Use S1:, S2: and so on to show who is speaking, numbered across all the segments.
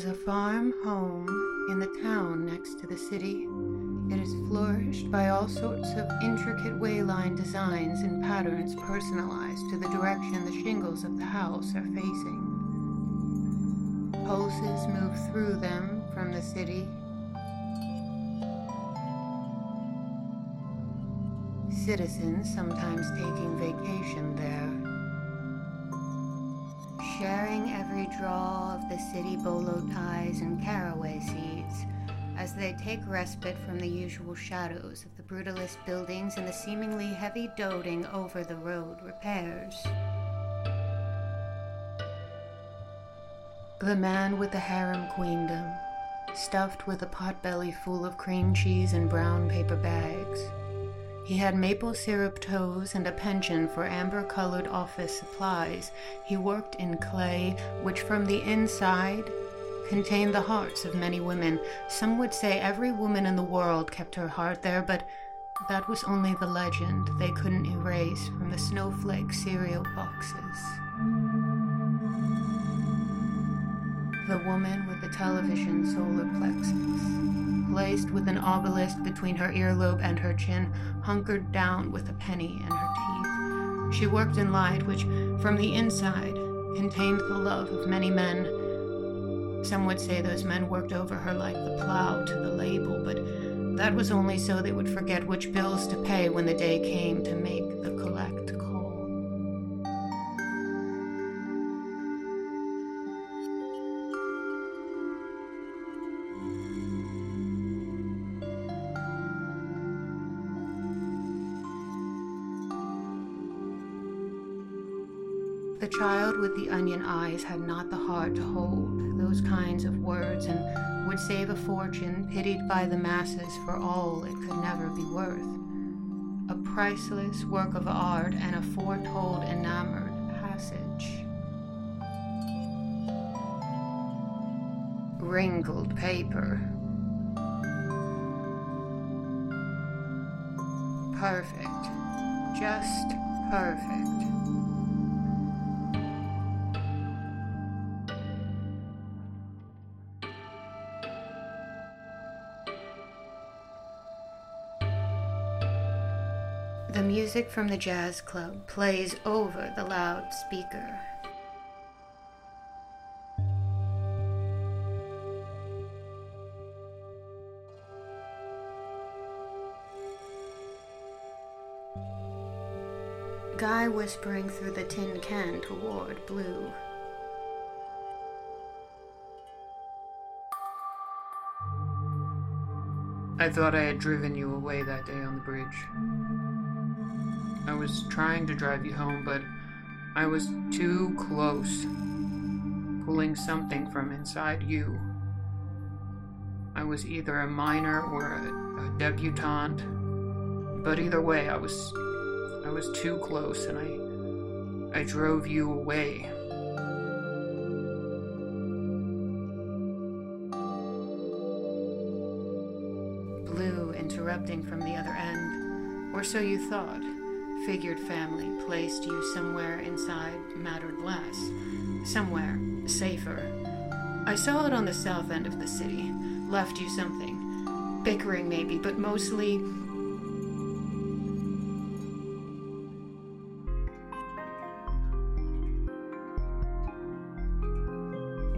S1: Is a farm home in the town next to the city. It is flourished by all sorts of intricate wayline designs and patterns personalized to the direction the shingles of the house are facing. Pulses move through them from the city. Citizens sometimes taking vacation there sharing every draw of the city bolo ties and caraway seeds as they take respite from the usual shadows of the brutalist buildings and the seemingly heavy doting over the road repairs. The man with the harem queendom, stuffed with a potbelly full of cream cheese and brown paper bags. He had maple syrup toes and a penchant for amber colored office supplies. He worked in clay, which from the inside contained the hearts of many women. Some would say every woman in the world kept her heart there, but that was only the legend they couldn't erase from the snowflake cereal boxes. The woman with the television solar plexus, placed with an obelisk between her earlobe and her chin, hunkered down with a penny in her teeth. She worked in light, which, from the inside, contained the love of many men. Some would say those men worked over her like the plow to the label, but that was only so they would forget which bills to pay when the day came to make the collect The child with the onion eyes had not the heart to hold those kinds of words and would save a fortune pitied by the masses for all it could never be worth. A priceless work of art and a foretold enamored passage. Wrinkled paper. Perfect. Just perfect. The music from the jazz club plays over the loudspeaker. Guy whispering through the tin can toward Blue.
S2: I thought I had driven you away that day on the bridge. I was trying to drive you home, but I was too close, pulling something from inside you. I was either a minor or a, a debutante, but either way, I was I was too close, and I I drove you away.
S1: Blue interrupting from the other end, or so you thought. Figured family placed you somewhere inside mattered less, somewhere safer. I saw it on the south end of the city, left you something. Bickering, maybe, but mostly.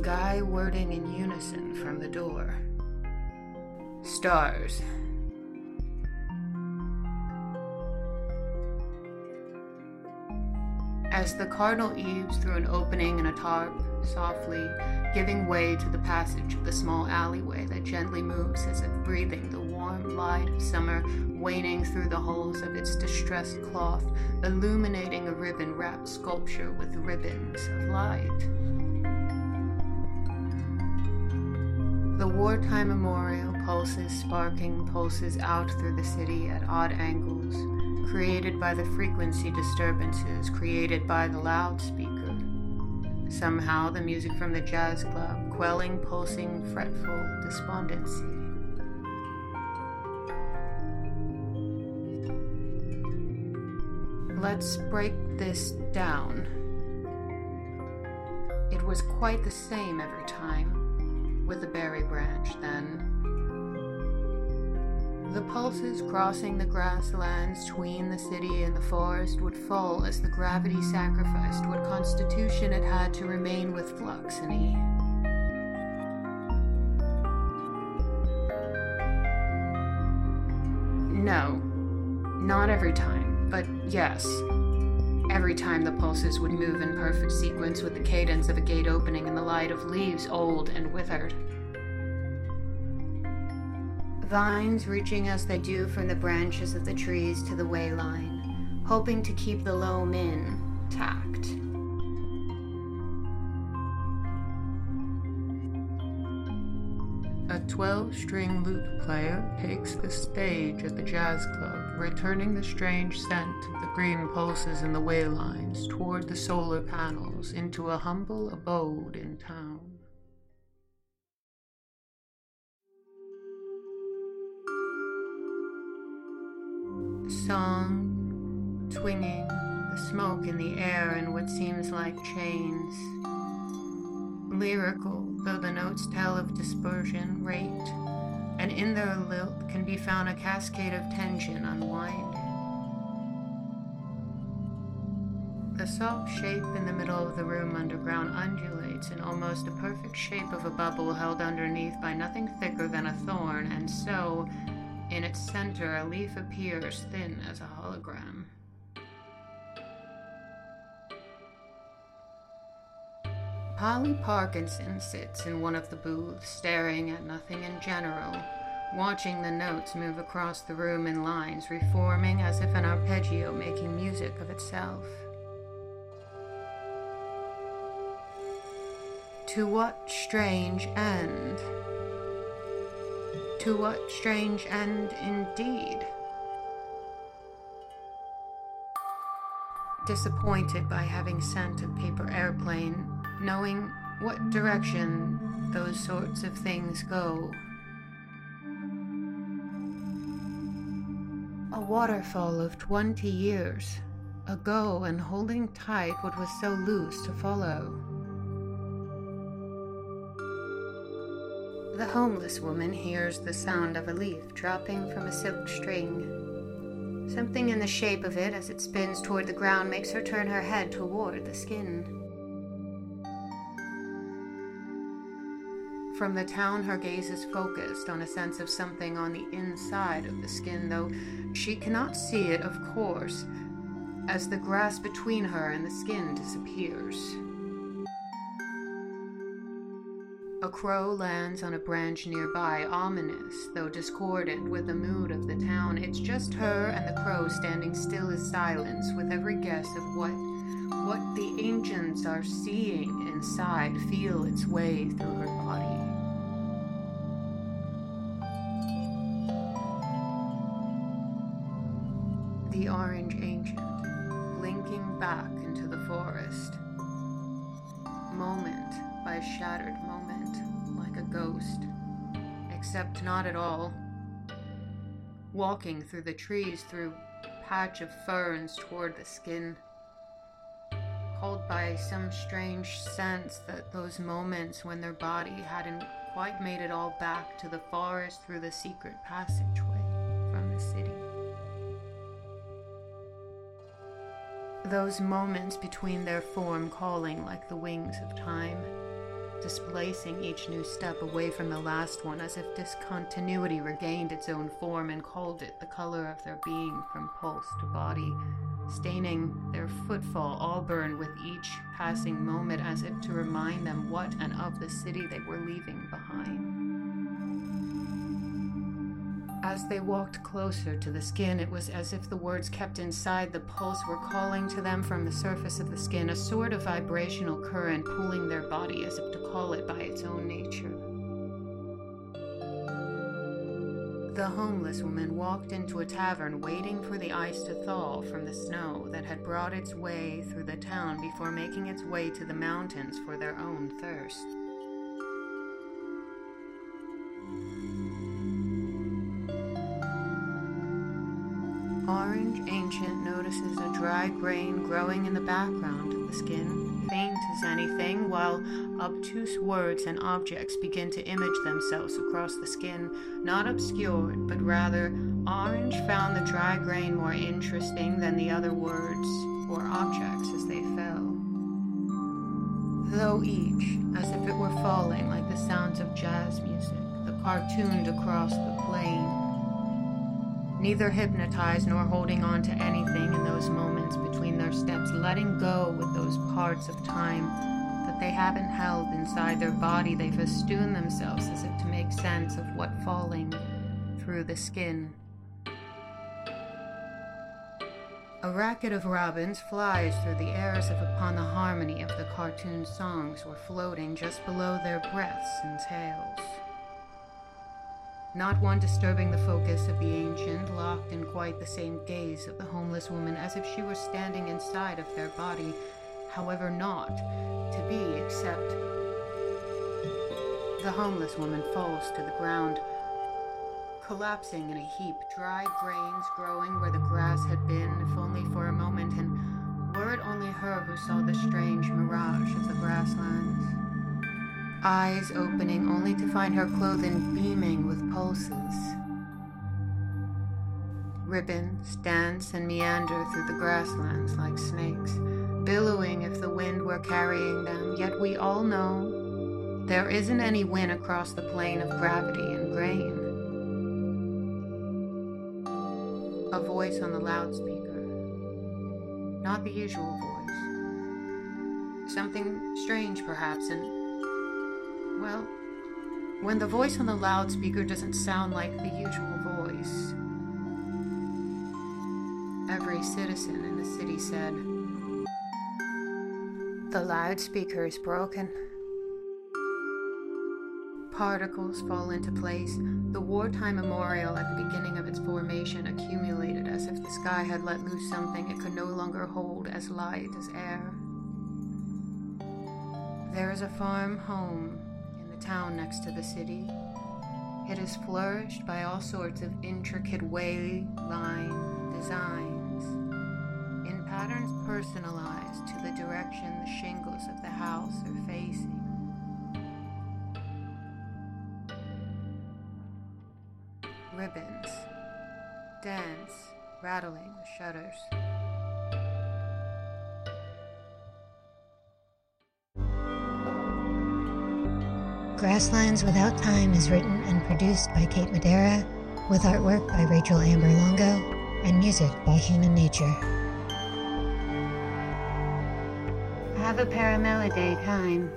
S1: Guy wording in unison from the door. Stars. As the cardinal eaves through an opening in a tarp, softly, giving way to the passage of the small alleyway that gently moves as if breathing the warm light of summer, waning through the holes of its distressed cloth, illuminating a ribbon wrapped sculpture with ribbons of light. The wartime memorial pulses, sparking, pulses out through the city at odd angles, created by the frequency disturbances created by the loudspeaker. Somehow, the music from the jazz club, quelling pulsing, fretful despondency. Let's break this down. It was quite the same every time with the berry branch, then. The pulses crossing the grasslands tween the city and the forest would fall as the gravity sacrificed what constitution it had to remain with Fluxony. No, not every time, but yes. Every time the pulses would move in perfect sequence with the cadence of a gate opening in the light of leaves old and withered. Vines reaching as they do from the branches of the trees to the way line, hoping to keep the loam intact.
S2: A 12 string lute player takes the stage at the jazz club, returning the strange scent of the green pulses in the way lines toward the solar panels into a humble abode in town.
S1: Song, twinging, the smoke in the air and what seems like chains. Lyrical, though the notes tell of dispersion, rate, and in their lilt can be found a cascade of tension unwinding. The soft shape in the middle of the room underground undulates in almost a perfect shape of a bubble held underneath by nothing thicker than a thorn, and so, in its center, a leaf appears thin as a hologram. Polly Parkinson sits in one of the booths, staring at nothing in general, watching the notes move across the room in lines, reforming as if an arpeggio making music of itself. To what strange end? To what strange end indeed? Disappointed by having sent a paper airplane, knowing what direction those sorts of things go. A waterfall of twenty years ago, and holding tight what was so loose to follow. The homeless woman hears the sound of a leaf dropping from a silk string. Something in the shape of it as it spins toward the ground makes her turn her head toward the skin. From the town, her gaze is focused on a sense of something on the inside of the skin, though she cannot see it, of course, as the grass between her and the skin disappears. Crow lands on a branch nearby, ominous, though discordant with the mood of the town. It's just her and the crow standing still as silence, with every guess of what what the ancients are seeing inside feel its way through her body. The orange ancient, blinking back into the forest. Shattered moment, like a ghost. Except not at all. Walking through the trees, through patch of ferns toward the skin. Called by some strange sense that those moments when their body hadn't quite made it all back to the forest through the secret passageway from the city. Those moments between their form calling like the wings of time, displacing each new step away from the last one as if discontinuity regained its own form and called it the color of their being from pulse to body, staining their footfall auburn with each passing moment as if to remind them what and of the city they were leaving behind. As they walked closer to the skin, it was as if the words kept inside the pulse were calling to them from the surface of the skin, a sort of vibrational current pulling their body as if to call it by its own nature. The homeless woman walked into a tavern waiting for the ice to thaw from the snow that had brought its way through the town before making its way to the mountains for their own thirst. Orange Ancient notices a dry grain growing in the background of the skin. faint as anything, while obtuse words and objects begin to image themselves across the skin, not obscured, but rather orange found the dry grain more interesting than the other words or objects as they fell. Though each, as if it were falling like the sounds of jazz music, the cartooned across the plain, neither hypnotized nor holding on to anything in those moments between their steps, letting go with those parts of time that they haven't held inside their body. They festoon themselves as if to make sense of what falling through the skin. A racket of robins flies through the air as if upon the harmony of the cartoon songs were floating just below their breaths and tails not one disturbing the focus of the ancient, locked in quite the same gaze of the homeless woman as if she were standing inside of their body, however not to be except the homeless woman falls to the ground, collapsing in a heap, dry grains growing where the grass had been, if only for a moment, and were it only her who saw the strange mirage of the grasslands eyes opening only to find her clothing beaming with pulses. Ribbons dance and meander through the grasslands like snakes, billowing if the wind were carrying them, yet we all know there isn't any wind across the plane of gravity and grain. A voice on the loudspeaker, not the usual voice. Something strange, perhaps, and well, when the voice on the loudspeaker doesn't sound like the usual voice. Every citizen in the city said, The loudspeaker is broken. Particles fall into place. The wartime memorial at the beginning of its formation accumulated as if the sky had let loose something it could no longer hold as light as air. There is a farm home town next to the city. It is flourished by all sorts of intricate way line designs, in patterns personalized to the direction the shingles of the house are facing. Ribbons dance, rattling the shutters.
S3: Grasslands Without Time is written and produced by Kate Madera, with artwork by Rachel Amber Longo, and music by Human Nature.
S1: Have a Paramelidae time.